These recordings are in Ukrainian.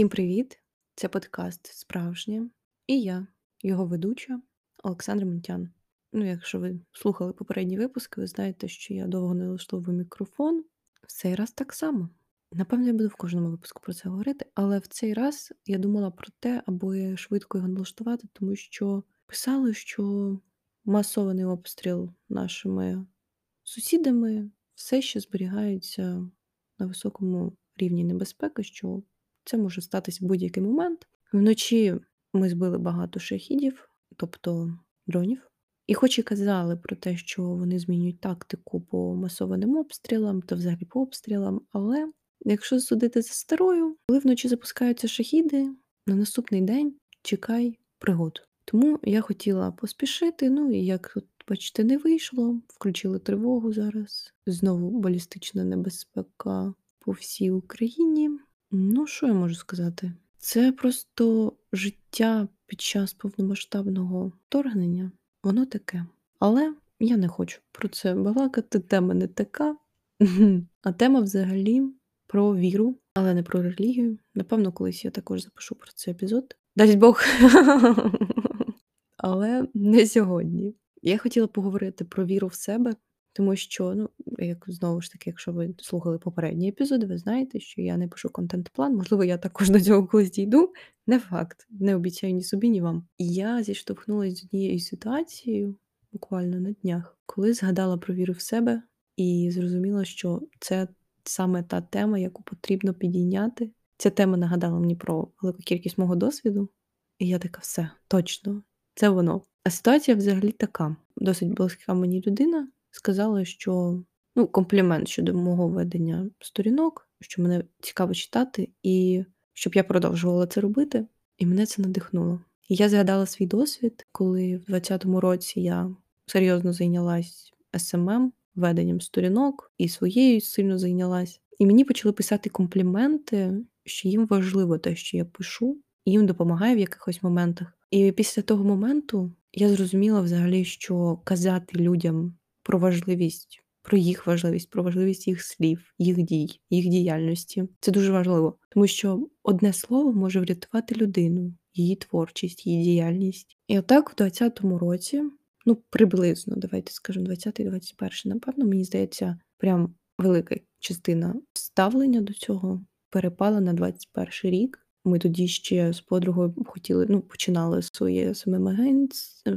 Всім привіт! Це подкаст Справжнє і я, його ведуча Олександра Мунтян. Ну, якщо ви слухали попередні випуски, ви знаєте, що я довго не налаштовую мікрофон. В цей раз так само. Напевно, я буду в кожному випуску про це говорити, але в цей раз я думала про те, аби швидко його налаштувати, тому що писали, що масований обстріл нашими сусідами все ще зберігається на високому рівні небезпеки, що це може статись в будь-який момент. Вночі ми збили багато шахідів, тобто дронів. І хоч і казали про те, що вони змінюють тактику по масованим обстрілам та взагалі по обстрілам, але якщо судити за старою, коли вночі запускаються шахіди, на наступний день чекай пригод. Тому я хотіла поспішити. Ну і як тут, бачите, не вийшло, включили тривогу зараз. Знову балістична небезпека по всій Україні. Ну, що я можу сказати? Це просто життя під час повномасштабного вторгнення, воно таке. Але я не хочу про це балакати. Тема не така. А тема взагалі про віру, але не про релігію. Напевно, колись я також запишу про цей епізод. Дасть Бог. Але не сьогодні. Я хотіла поговорити про віру в себе, тому що, ну, як знову ж таки, якщо ви слухали попередні епізоди, ви знаєте, що я не пишу контент-план. Можливо, я також до цього колись дійду. Не факт, не обіцяю ні собі, ні вам. Я зіштовхнулася з однією ситуацією буквально на днях, коли згадала про віру в себе і зрозуміла, що це саме та тема, яку потрібно підійняти. Ця тема нагадала мені про велику кількість мого досвіду. І я така, все, точно, це воно. А ситуація взагалі така: досить близька мені людина сказала, що ну, комплімент щодо мого ведення сторінок, що мене цікаво читати, і щоб я продовжувала це робити. І мене це надихнуло. І я згадала свій досвід, коли в 2020 році я серйозно зайнялась SMM, веденням сторінок і своєю сильно зайнялась. І мені почали писати компліменти, що їм важливо те, що я пишу, і їм допомагає в якихось моментах. І після того моменту я зрозуміла взагалі, що казати людям про важливість, про їх важливість, про важливість їх слів, їх дій, їх діяльності це дуже важливо, тому що одне слово може врятувати людину, її творчість, її діяльність. І отак, в 20-му році, ну приблизно, давайте скажемо, 20-21, напевно, мені здається, прям велика частина ставлення до цього перепала на 21 рік. Ми тоді ще з подругою хотіли, ну, починали своє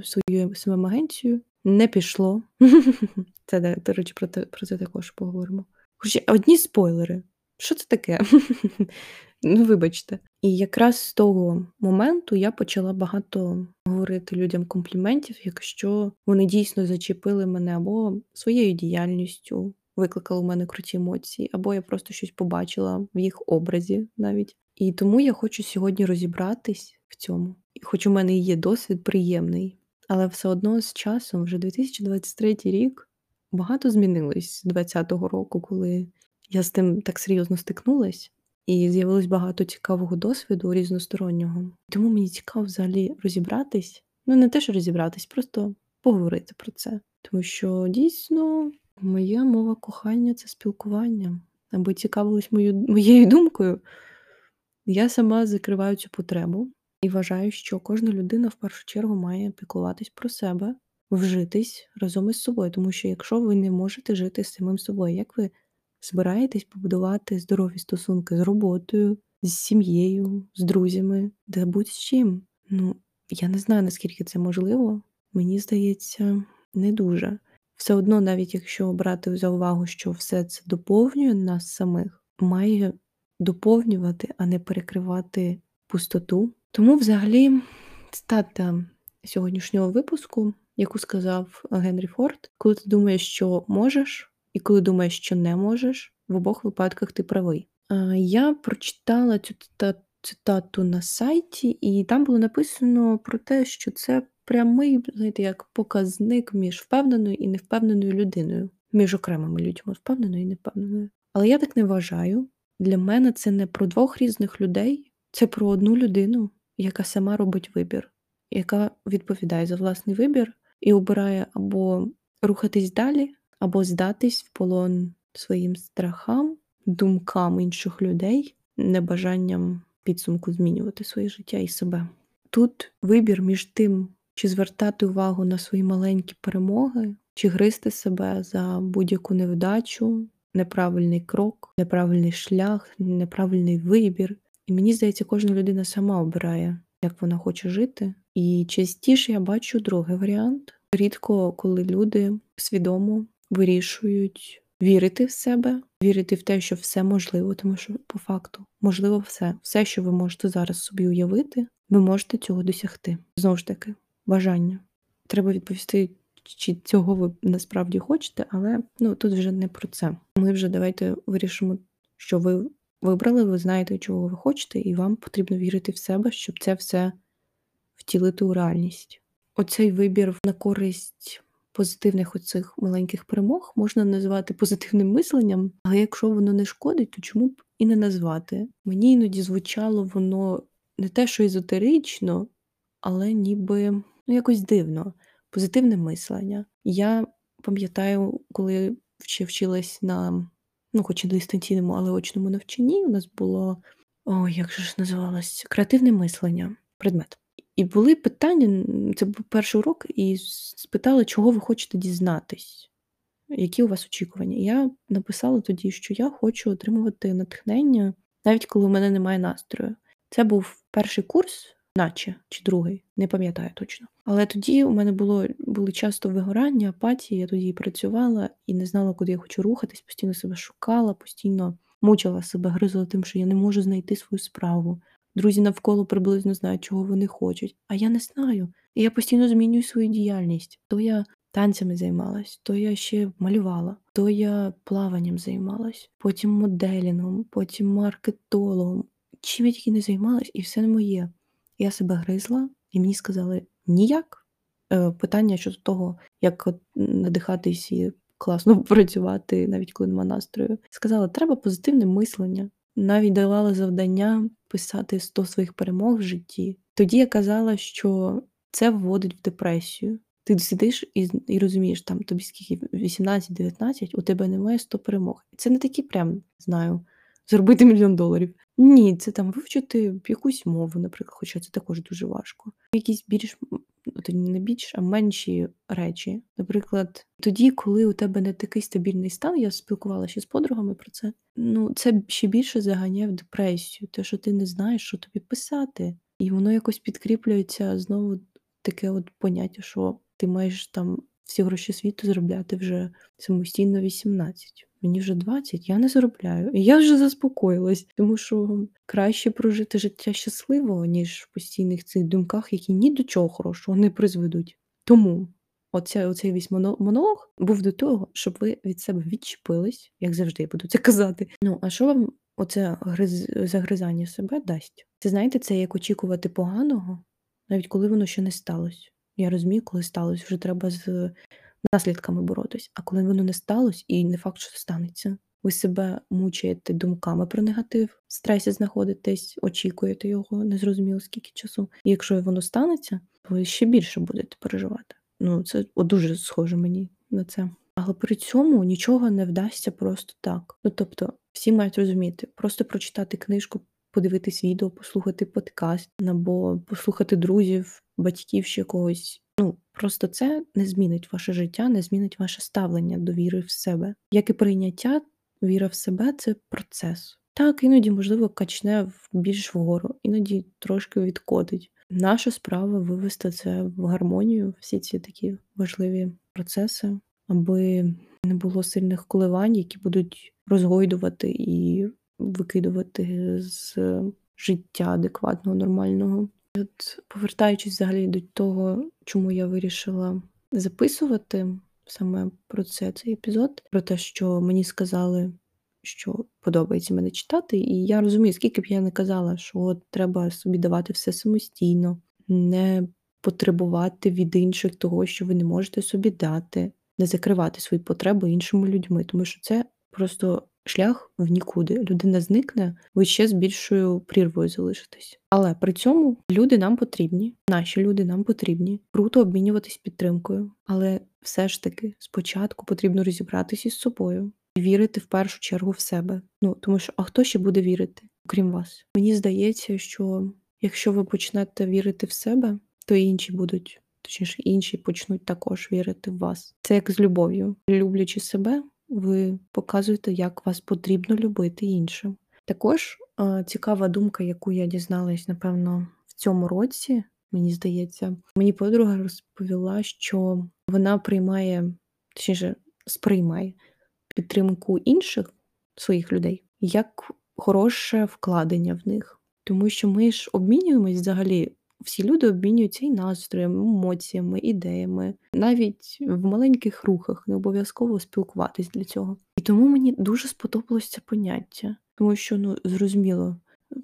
свою самим агенцію. Не пішло. Це, до речі, про, про це також поговоримо. Хоча одні спойлери. Що це таке? Ну, вибачте. І якраз з того моменту я почала багато говорити людям компліментів, якщо вони дійсно зачепили мене або своєю діяльністю, викликали у мене круті емоції, або я просто щось побачила в їх образі навіть. І тому я хочу сьогодні розібратись в цьому. І хоч у мене є досвід приємний, але все одно з часом, вже 2023 рік, багато змінилось з 2020 року, коли я з тим так серйозно стикнулась, і з'явилось багато цікавого досвіду різностороннього. Тому мені цікаво взагалі розібратись. Ну, не те, що розібратись, просто поговорити про це. Тому що дійсно моя мова кохання це спілкування. Аби цікавились мою, моєю думкою, я сама закриваю цю потребу і вважаю, що кожна людина в першу чергу має піклуватись про себе, вжитись разом із собою. Тому що якщо ви не можете жити з самим собою, як ви збираєтесь побудувати здорові стосунки з роботою, з сім'єю, з друзями, де будь з чим? Ну, я не знаю, наскільки це можливо. Мені здається, не дуже. Все одно, навіть якщо брати за увагу, що все це доповнює нас самих, має доповнювати, а не перекривати пустоту. Тому, взагалі, цитата сьогоднішнього випуску, яку сказав Генрі Форд, коли ти думаєш, що можеш, і коли думаєш, що не можеш, в обох випадках ти правий. Я прочитала цю цитату на сайті, і там було написано про те, що це прямий, знаєте, як показник між впевненою і невпевненою людиною, між окремими людьми, впевненою і невпевненою. Але я так не вважаю. Для мене це не про двох різних людей, це про одну людину, яка сама робить вибір, яка відповідає за власний вибір і обирає або рухатись далі, або здатись в полон своїм страхам, думкам інших людей, небажанням підсумку змінювати своє життя і себе. Тут вибір між тим, чи звертати увагу на свої маленькі перемоги, чи гризти себе за будь-яку невдачу, неправильний крок, неправильний шлях, неправильний вибір. І мені здається, кожна людина сама обирає, як вона хоче жити. І частіше я бачу другий варіант. Рідко, коли люди свідомо вирішують вірити в себе, вірити в те, що все можливо, тому що по факту можливо все. Все, що ви можете зараз собі уявити, ви можете цього досягти. Знову ж таки, бажання. Треба відповісти, чи цього ви насправді хочете, але ну тут вже не про це. Ми вже давайте вирішимо, що ви вибрали, ви знаєте, чого ви хочете, і вам потрібно вірити в себе, щоб це все втілити у реальність. Оцей вибір на користь позитивних оцих маленьких перемог можна назвати позитивним мисленням, але якщо воно не шкодить, то чому б і не назвати? Мені іноді звучало воно не те, що езотерично, але ніби ну, якось дивно. Позитивне мислення. Я пам'ятаю, коли ще вчилась на, ну, хоч і дистанційному, але очному навчанні, у нас було, о, як же ж називалось, креативне мислення, предмет. І були питання, це був перший урок, і спитали, чого ви хочете дізнатись, які у вас очікування. І я написала тоді, що я хочу отримувати натхнення, навіть коли у мене немає настрою. Це був перший курс, наче чи другий, не пам'ятаю точно. Але тоді у мене було були часто вигорання, апатії, я тоді працювала і не знала, куди я хочу рухатись, постійно себе шукала, постійно мучила себе, гризла тим, що я не можу знайти свою справу. Друзі навколо приблизно знають, чого вони хочуть, а я не знаю. І я постійно змінюю свою діяльність. То я танцями займалась, то я ще малювала, то я плаванням займалась, потім моделінгом, потім маркетологом. Чим я тільки не займалась, і все не моє. Я себе гризла, і мені сказали ніяк. Е, питання щодо того, як надихатись і класно працювати, навіть коли нема настрою. Сказала, треба позитивне мислення. Навіть давала завдання писати 100 своїх перемог в житті. Тоді я казала, що це вводить в депресію. Ти сидиш і і розумієш, там тобі скільки 18-19, у тебе немає 100 перемог. Це не такі прям знаю, зробити мільйон доларів. Ні, це там вивчити якусь мову, наприклад, хоча це також дуже важко. Якісь більш не більш, а менші речі. Наприклад, тоді, коли у тебе не такий стабільний стан, я спілкувалася з подругами про це. Ну, це ще більше заганяє в депресію, те, що ти не знаєш, що тобі писати, і воно якось підкріплюється знову таке от поняття, що ти маєш там всі гроші світу заробляти вже самостійно 18 мені вже 20, я не заробляю. І я вже заспокоїлась, тому що краще прожити життя щасливо, ніж в постійних цих думках, які ні до чого хорошого не призведуть. Тому оця, оцей весь монолог був до того, щоб ви від себе відчепились, як завжди я буду це казати. Ну, а що вам оце гриз... загризання себе дасть? Це знаєте, це як очікувати поганого, навіть коли воно ще не сталося. Я розумію, коли сталося, вже треба з наслідками боротись. А коли воно не сталося, і не факт, що станеться, ви себе мучаєте думками про негатив, в стресі знаходитесь, очікуєте його, незрозуміло скільки часу. І якщо воно станеться, то ви ще більше будете переживати. Ну, це о, дуже схоже мені на це. Але при цьому нічого не вдасться просто так. Ну тобто, всі мають розуміти, просто прочитати книжку, подивитись відео, послухати подкаст, або послухати друзів, батьків ще когось. Ну просто це не змінить ваше життя, не змінить ваше ставлення до віри в себе. Як і прийняття, віра в себе це процес. Так, іноді, можливо, качне більш вгору, іноді трошки відкотить. Наша справа вивести це в гармонію, всі ці такі важливі процеси, аби не було сильних коливань, які будуть розгойдувати і викидувати з життя адекватного, нормального. От повертаючись взагалі до того, чому я вирішила записувати саме про це цей епізод, про те, що мені сказали, що подобається мене читати, і я розумію, скільки б я не казала, що от треба собі давати все самостійно, не потребувати від інших того, що ви не можете собі дати, не закривати свої потреби іншими людьми, тому що це просто шлях в нікуди. Людина зникне, ви ще з більшою прірвою залишитесь. Але при цьому люди нам потрібні, наші люди нам потрібні. Круто обмінюватись підтримкою. Але все ж таки спочатку потрібно розібратися із собою і вірити в першу чергу в себе. Ну тому що а хто ще буде вірити? окрім вас. Мені здається, що якщо ви почнете вірити в себе, то інші будуть, точніше, інші почнуть також вірити в вас. Це як з любов'ю. Люблячи себе, ви показуєте, як вас потрібно любити іншим. Також е, цікава думка, яку я дізналась, напевно, в цьому році, мені здається, мені подруга розповіла, що вона приймає, точніше, сприймає підтримку інших своїх людей як хороше вкладення в них. Тому що ми ж обмінюємось взагалі. Всі люди обмінюються і настроями, емоціями, ідеями, навіть в маленьких рухах не обов'язково спілкуватись для цього. І тому мені дуже сподобалось це поняття, тому що ну зрозуміло,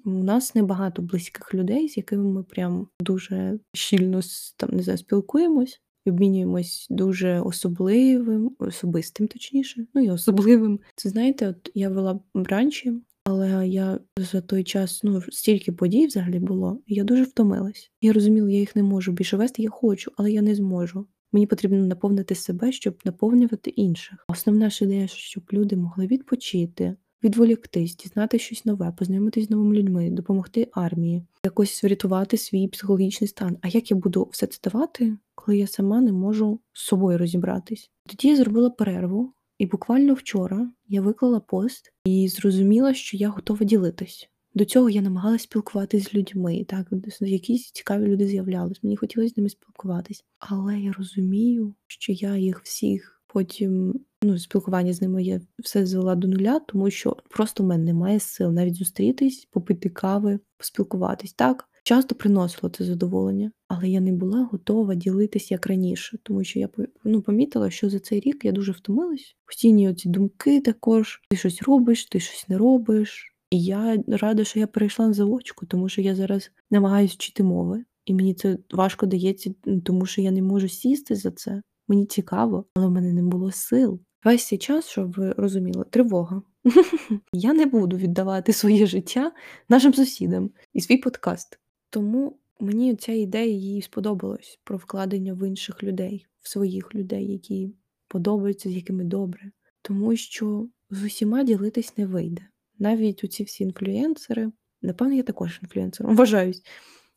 у нас небагато близьких людей, з якими ми прям дуже щільно там не знаю, спілкуємось і обмінюємось дуже особливим, особистим, точніше, ну і особливим. Це знаєте, от я вела бранчі, але я за той час ну стільки подій взагалі було, я дуже втомилась. Я розуміла, я їх не можу більше вести. Я хочу, але я не зможу. Мені потрібно наповнити себе, щоб наповнювати інших. Основна ж ідея, щоб люди могли відпочити, відволіктись, дізнати щось нове, познайомитись з новими людьми, допомогти армії, якось врятувати свій психологічний стан. А як я буду все це давати, коли я сама не можу з собою розібратись? Тоді я зробила перерву, і буквально вчора я виклала пост і зрозуміла, що я готова ділитись. До цього я намагалася спілкуватися з людьми, так якісь цікаві люди з'являлись. Мені хотілося з ними спілкуватись, але я розумію, що я їх всіх потім ну, спілкування з ними я все звела до нуля, тому що просто в мене немає сил навіть зустрітись, попити кави, поспілкуватись. Так, часто приносило це задоволення, але я не була готова ділитись як раніше, тому що я ну, помітила, що за цей рік я дуже втомилась. Постійні оці думки також: ти щось робиш, ти щось не робиш. І я рада, що я перейшла на заочку, тому що я зараз намагаюся вчити мови, і мені це важко дається, тому що я не можу сісти за це. Мені цікаво, але в мене не було сил. Весь цей час, щоб ви розуміли, тривога. Я не буду віддавати своє життя нашим сусідам і свій подкаст. Тому мені ця ідея їй сподобалась про вкладення в інших людей, в своїх людей, які подобаються, з якими добре. Тому що з усіма ділитись не вийде. Навіть оці всі інфлюенсери, напевно, я також інфлюенсером вважаюсь.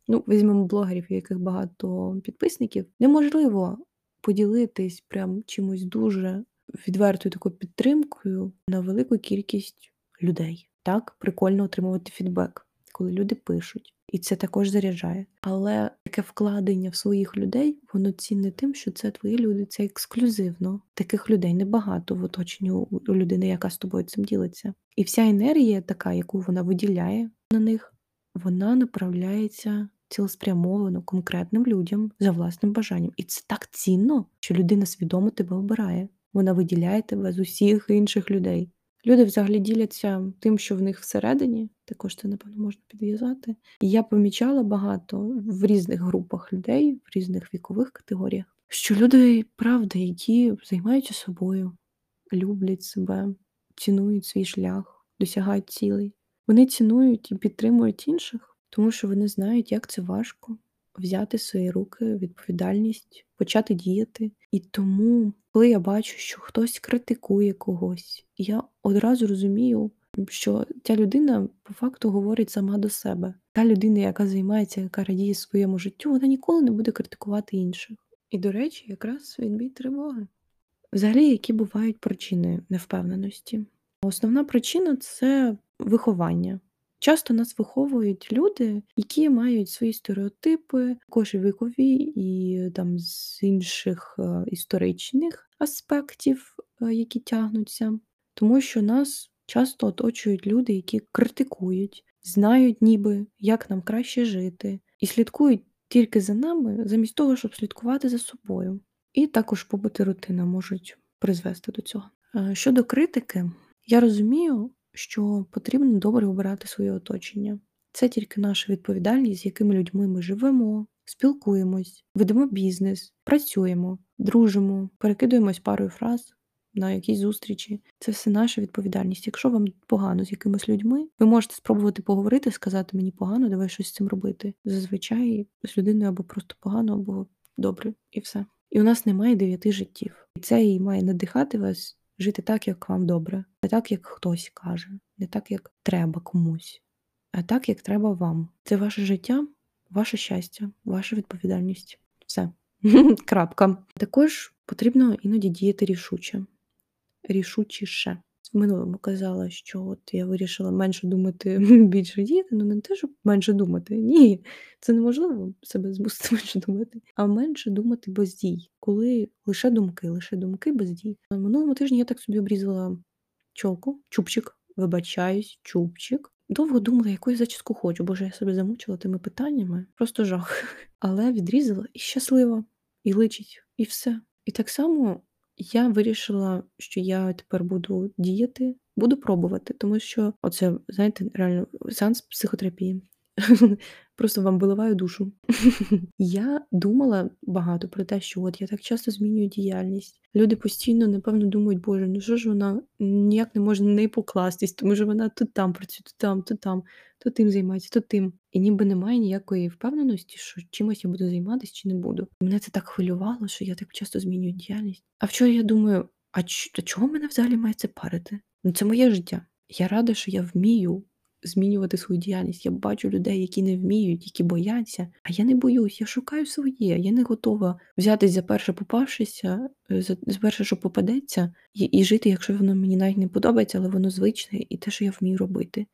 Ну, візьмемо блогерів, у яких багато підписників. Неможливо поділитись прям чимось дуже відвертою такою підтримкою на велику кількість людей. Так, прикольно отримувати фідбек, коли люди пишуть. І це також заряджає. Але таке вкладення в своїх людей, воно цінне тим, що це твої люди, це ексклюзивно. Таких людей небагато в оточенні у людини, яка з тобою цим ділиться. І вся енергія, така, яку вона виділяє на них, вона направляється цілеспрямовано конкретним людям за власним бажанням. І це так цінно, що людина свідомо тебе обирає. Вона виділяє тебе з усіх інших людей. Люди взагалі діляться тим, що в них всередині, також це, напевно, можна підв'язати. І я помічала багато в різних групах людей, в різних вікових категоріях, що люди, правда, які займаються собою, люблять себе, цінують свій шлях, досягають цілей. Вони цінують і підтримують інших, тому що вони знають, як це важко взяти в свої руки відповідальність, почати діяти. І тому, коли я бачу, що хтось критикує когось, я одразу розумію, що ця людина по факту говорить сама до себе. Та людина, яка займається, яка радіє своєму життю, вона ніколи не буде критикувати інших. І, до речі, якраз відбій тривоги. Взагалі, які бувають причини невпевненості? Основна причина це виховання. Часто нас виховують люди, які мають свої стереотипи, також і вікові, і там з інших е, історичних аспектів, е, які тягнуться, тому що нас часто оточують люди, які критикують, знають, ніби як нам краще жити, і слідкують тільки за нами, замість того, щоб слідкувати за собою. І також побути рутина можуть призвести до цього. Е, щодо критики, я розумію, що потрібно добре обирати своє оточення. Це тільки наша відповідальність, з якими людьми ми живемо, спілкуємось, ведемо бізнес, працюємо, дружимо, перекидуємось парою фраз на якісь зустрічі. Це все наша відповідальність. Якщо вам погано з якимись людьми, ви можете спробувати поговорити, сказати мені погано, давай щось з цим робити. Зазвичай з людиною або просто погано, або добре, і все. І у нас немає дев'яти життів. І це і має надихати вас жити так, як вам добре, не так, як хтось каже, не так, як треба комусь, а так, як треба вам. Це ваше життя, ваше щастя, ваша відповідальність. Все. Крапка. Також потрібно іноді діяти рішуче, рішучіше. В минулому казала, що от я вирішила менше думати, більше діяти. Ну не те, щоб менше думати. Ні, це неможливо себе змусити менше думати, а менше думати без дій, коли лише думки, лише думки без дій. Минулому тижні я так собі обрізала чолку, чубчик, вибачаюсь, чубчик. Довго думала, яку я зачіску хочу, боже, я себе замучила тими питаннями, просто жах. Але відрізала і щаслива, і личить, і все. І так само я вирішила, що я тепер буду діяти, буду пробувати, тому що оце, знаєте, реально сеанс психотерапії. Просто вам виливаю душу. Я думала багато про те, що от я так часто змінюю діяльність. Люди постійно, напевно, думають, боже, ну що ж вона ніяк не може неї покластись, тому що вона тут там працює, тут там, тут там, то тим займається, то тим. І ніби немає ніякої впевненості, що чимось я буду займатися чи не буду. Мене це так хвилювало, що я так часто змінюю діяльність. А вчора я думаю, а чого мене взагалі має це парити? Ну це моє життя. Я рада, що я вмію змінювати свою діяльність. Я бачу людей, які не вміють, які бояться. А я не боюсь, я шукаю своє. Я не готова взятись за перше попавшися, е, за перше, що попадеться, і, і жити, якщо воно мені навіть не подобається, але воно звичне і те, що я вмію робити.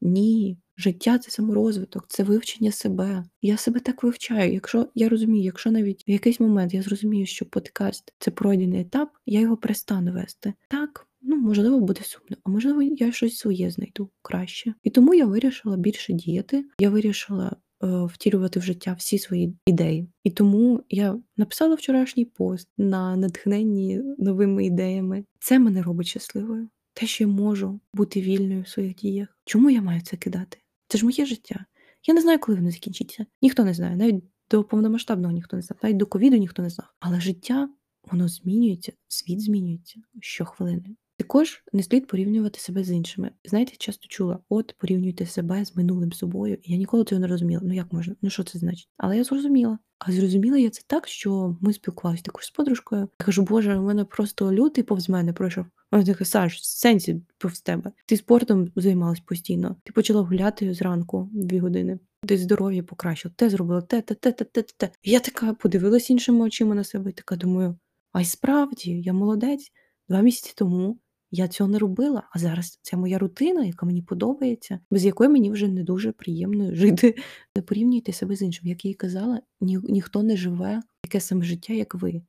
Ні, життя це саморозвиток, це вивчення себе. Я себе так вивчаю. Якщо я розумію, якщо навіть в якийсь момент я зрозумію, що подкаст це пройдений етап, я його перестану вести. Так, ну можливо, буде сумно, а можливо, я щось своє знайду краще. І тому я вирішила більше діяти. Я вирішила. Е, втілювати в життя всі свої ідеї. І тому я написала вчорашній пост на натхненні новими ідеями. Це мене робить щасливою. Те, що я можу бути вільною в своїх діях. Чому я маю це кидати? Це ж моє життя. Я не знаю, коли воно закінчиться. Ніхто не знає. Навіть до повномасштабного ніхто не знав, навіть до ковіду ніхто не знав. Але життя воно змінюється, світ змінюється щохвилини. Також не слід порівнювати себе з іншими. Знаєте, часто чула: от порівнюйте себе з минулим собою. Я ніколи цього не розуміла. Ну як можна? Ну що це значить? Але я зрозуміла. А зрозуміла я це так, що ми спілкувалися також з подружкою. Я кажу, Боже, у мене просто лютий повз мене пройшов. Вона така, Саш, сенсі повз тебе. Ти спортом займалась постійно. Ти почала гуляти зранку дві години. Ти здоров'я покращила, те зробила, те, те, те, те, те, те. Я така подивилась іншими очима на себе і така думаю: а й справді, я молодець. Два місяці тому я цього не робила, а зараз це моя рутина, яка мені подобається, без якої мені вже не дуже приємно жити. Не порівнюйте себе з іншим. Як я і казала, ні, ніхто не живе таке саме життя, як ви.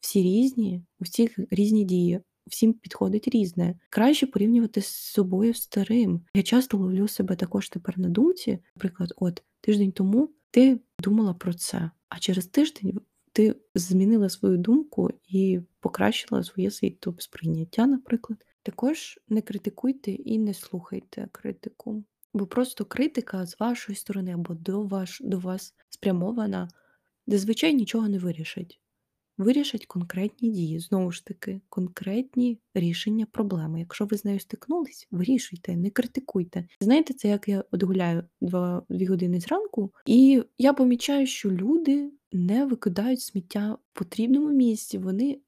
Всі різні, у всіх різні дії, всім підходить різне. Краще порівнювати з собою старим. Я часто ловлю себе також тепер на думці. Наприклад, от тиждень тому ти думала про це, а через тиждень ти змінила свою думку і покращила своє світосприйняття, наприклад. Також не критикуйте і не слухайте критику, бо просто критика з вашої сторони або до, ваш, до вас спрямована, зазвичай нічого не вирішить. Вирішать конкретні дії, знову ж таки, конкретні рішення проблеми. Якщо ви з нею стикнулись, вирішуйте, не критикуйте. Знаєте, це як я от гуляю два дві години зранку, і я помічаю, що люди не викидають сміття в потрібному місці, вони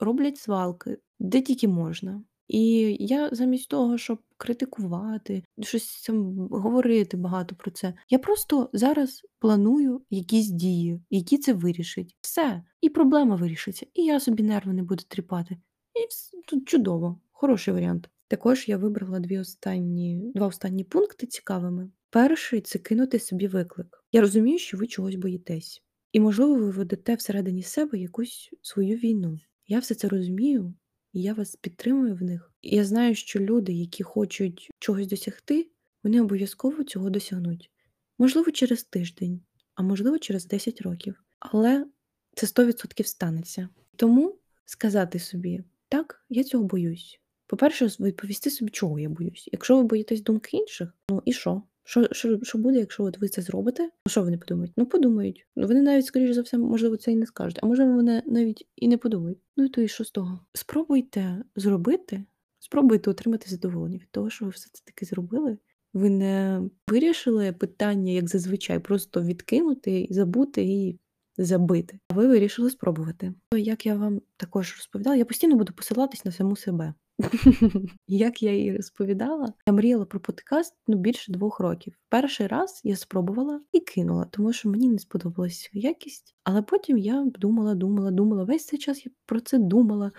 роблять свалки де тільки можна. І я замість того, щоб критикувати, щось там говорити багато про це, я просто зараз планую якісь дії, які це вирішить. Все, і проблема вирішиться, і я собі нерви не буду тріпати. І тут чудово, хороший варіант. Також я вибрала дві останні, два останні пункти цікавими. Перший це кинути собі виклик. Я розумію, що ви чогось боїтесь. І, можливо, ви ведете всередині себе якусь свою війну. Я все це розумію, і я вас підтримую в них. І я знаю, що люди, які хочуть чогось досягти, вони обов'язково цього досягнуть. Можливо, через тиждень, а можливо, через 10 років. Але це 100% станеться. Тому сказати собі, так, я цього боюсь. По-перше, відповісти собі, чого я боюсь. Якщо ви боїтесь думки інших, ну і що? Що що, що буде, якщо от ви це зробите? Ну, що вони подумають? Ну, подумають. Ну, вони навіть, скоріше за все, можливо, це і не скажуть, а можливо, вони навіть і не подумають. Ну і то і що з того? Спробуйте зробити, спробуйте отримати задоволення від того, що ви все це таки зробили. Ви не вирішили питання, як зазвичай, просто відкинути, і забути і забити. А ви вирішили спробувати. Як я вам також розповідала, я постійно буду посилатись на саму себе. Як я їй розповідала, я мріяла про подкаст ну, більше двох років. Перший раз я спробувала і кинула, тому що мені не сподобалась якість. Але потім я думала, думала, думала. Весь цей час я про це думала.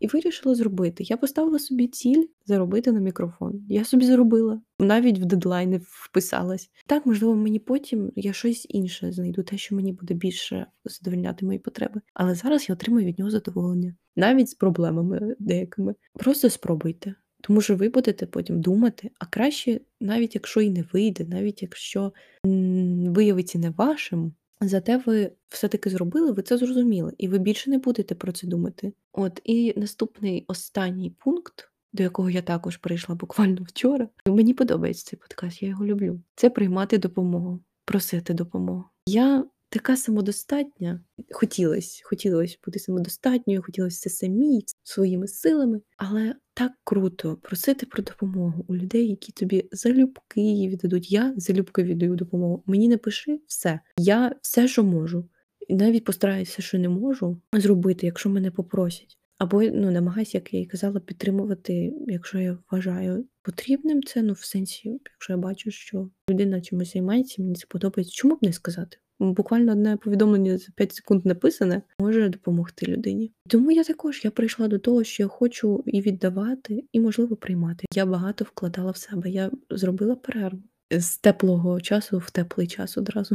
І вирішила зробити. Я поставила собі ціль заробити на мікрофон. Я собі зробила, навіть в дедлайни вписалась. Так, можливо, мені потім я щось інше знайду, те, що мені буде більше задовольняти мої потреби. Але зараз я отримую від нього задоволення, навіть з проблемами деякими. Просто спробуйте. Тому що ви будете потім думати, а краще, навіть якщо і не вийде, навіть якщо виявиться не вашим, Зате ви все-таки зробили, ви це зрозуміли, і ви більше не будете про це думати. От і наступний останній пункт, до якого я також прийшла буквально вчора. Мені подобається цей подкаст, я його люблю. Це приймати допомогу, просити допомогу. Я така самодостатня. Хотілося, хотілося бути самодостатньою, хотілося це самій своїми силами, але так круто просити про допомогу у людей, які тобі залюбки її віддадуть. Я залюбки віддаю допомогу. Мені не пиши все. Я все, що можу. І навіть постараюся, що не можу зробити, якщо мене попросять. Або ну, намагаюся, як я і казала, підтримувати, якщо я вважаю потрібним це, ну в сенсі, якщо я бачу, що людина чимось займається, мені це подобається. Чому б не сказати? Буквально одне повідомлення за 5 секунд написане, може допомогти людині. Тому я також я прийшла до того, що я хочу і віддавати, і можливо приймати. Я багато вкладала в себе. Я зробила перерву з теплого часу в теплий час одразу.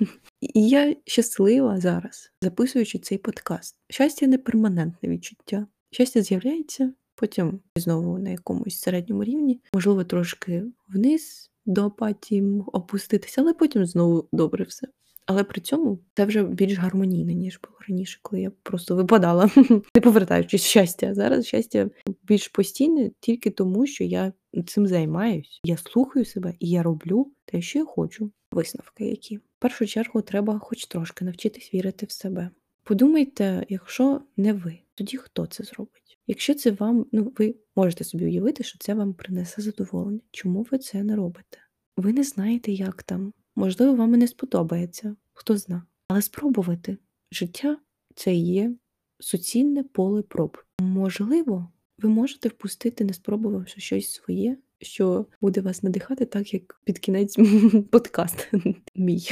І я щаслива зараз, записуючи цей подкаст. Щастя не перманентне відчуття. Щастя з'являється, потім знову на якомусь середньому рівні, можливо, трошки вниз до апатії опуститися, але потім знову добре все. Але при цьому це вже більш гармонійне, ніж було раніше, коли я просто випадала, не повертаючись щастя. Зараз щастя більш постійне тільки тому, що я цим займаюсь. Я слухаю себе і я роблю те, що я хочу. Висновки, які в першу чергу треба, хоч трошки, навчитись вірити в себе. Подумайте, якщо не ви, тоді хто це зробить? Якщо це вам, ну ви можете собі уявити, що це вам принесе задоволення. Чому ви це не робите? Ви не знаєте, як там. Можливо, вам і не сподобається, хто зна. Але спробувати життя це є суцільне поле проб. Можливо, ви можете впустити, не спробувавши щось своє, що буде вас надихати, так як під кінець подкаст мій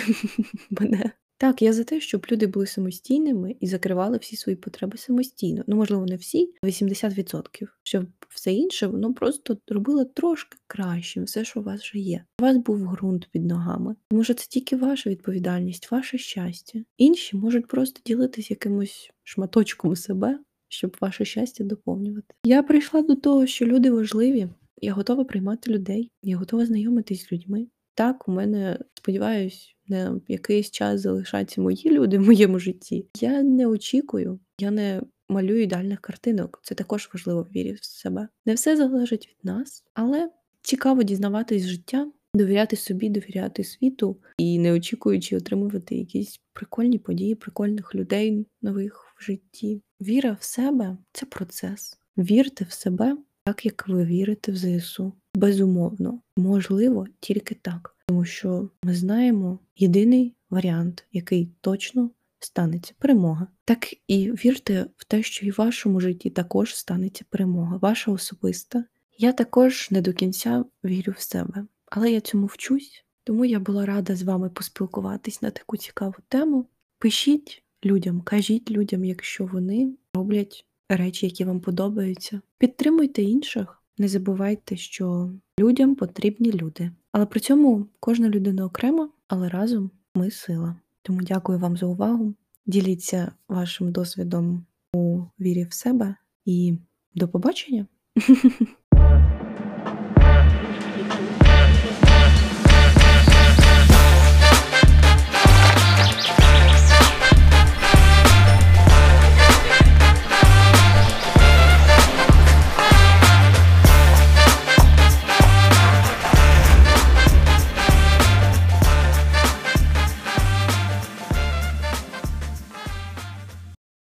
мене. Так, я за те, щоб люди були самостійними і закривали всі свої потреби самостійно. Ну, можливо, не всі, 80%. Щоб все інше воно просто робило трошки кращим, все, що у вас вже є. У вас був ґрунт під ногами. Тому що це тільки ваша відповідальність, ваше щастя. Інші можуть просто ділитись якимось шматочком себе, щоб ваше щастя доповнювати. Я прийшла до того, що люди важливі. Я готова приймати людей, я готова знайомитись з людьми. Так, у мене сподіваюсь, на якийсь час залишаться мої люди в моєму житті. Я не очікую, я не малюю ідеальних картинок. Це також важливо в вірі в себе. Не все залежить від нас, але цікаво дізнаватись життя, довіряти собі, довіряти світу і не очікуючи отримувати якісь прикольні події, прикольних людей нових в житті. Віра в себе це процес. Вірте в себе так, як ви вірите в ЗСУ. Безумовно, можливо, тільки так, тому що ми знаємо єдиний варіант, який точно станеться перемога. Так і вірте в те, що і в вашому житті також станеться перемога, ваша особиста. Я також не до кінця вірю в себе, але я цьому вчусь, тому я була рада з вами поспілкуватись на таку цікаву тему. Пишіть людям, кажіть людям, якщо вони роблять речі, які вам подобаються. Підтримуйте інших. Не забувайте, що людям потрібні люди. Але при цьому кожна людина окрема, але разом ми сила. Тому дякую вам за увагу. Діліться вашим досвідом у вірі в себе і до побачення!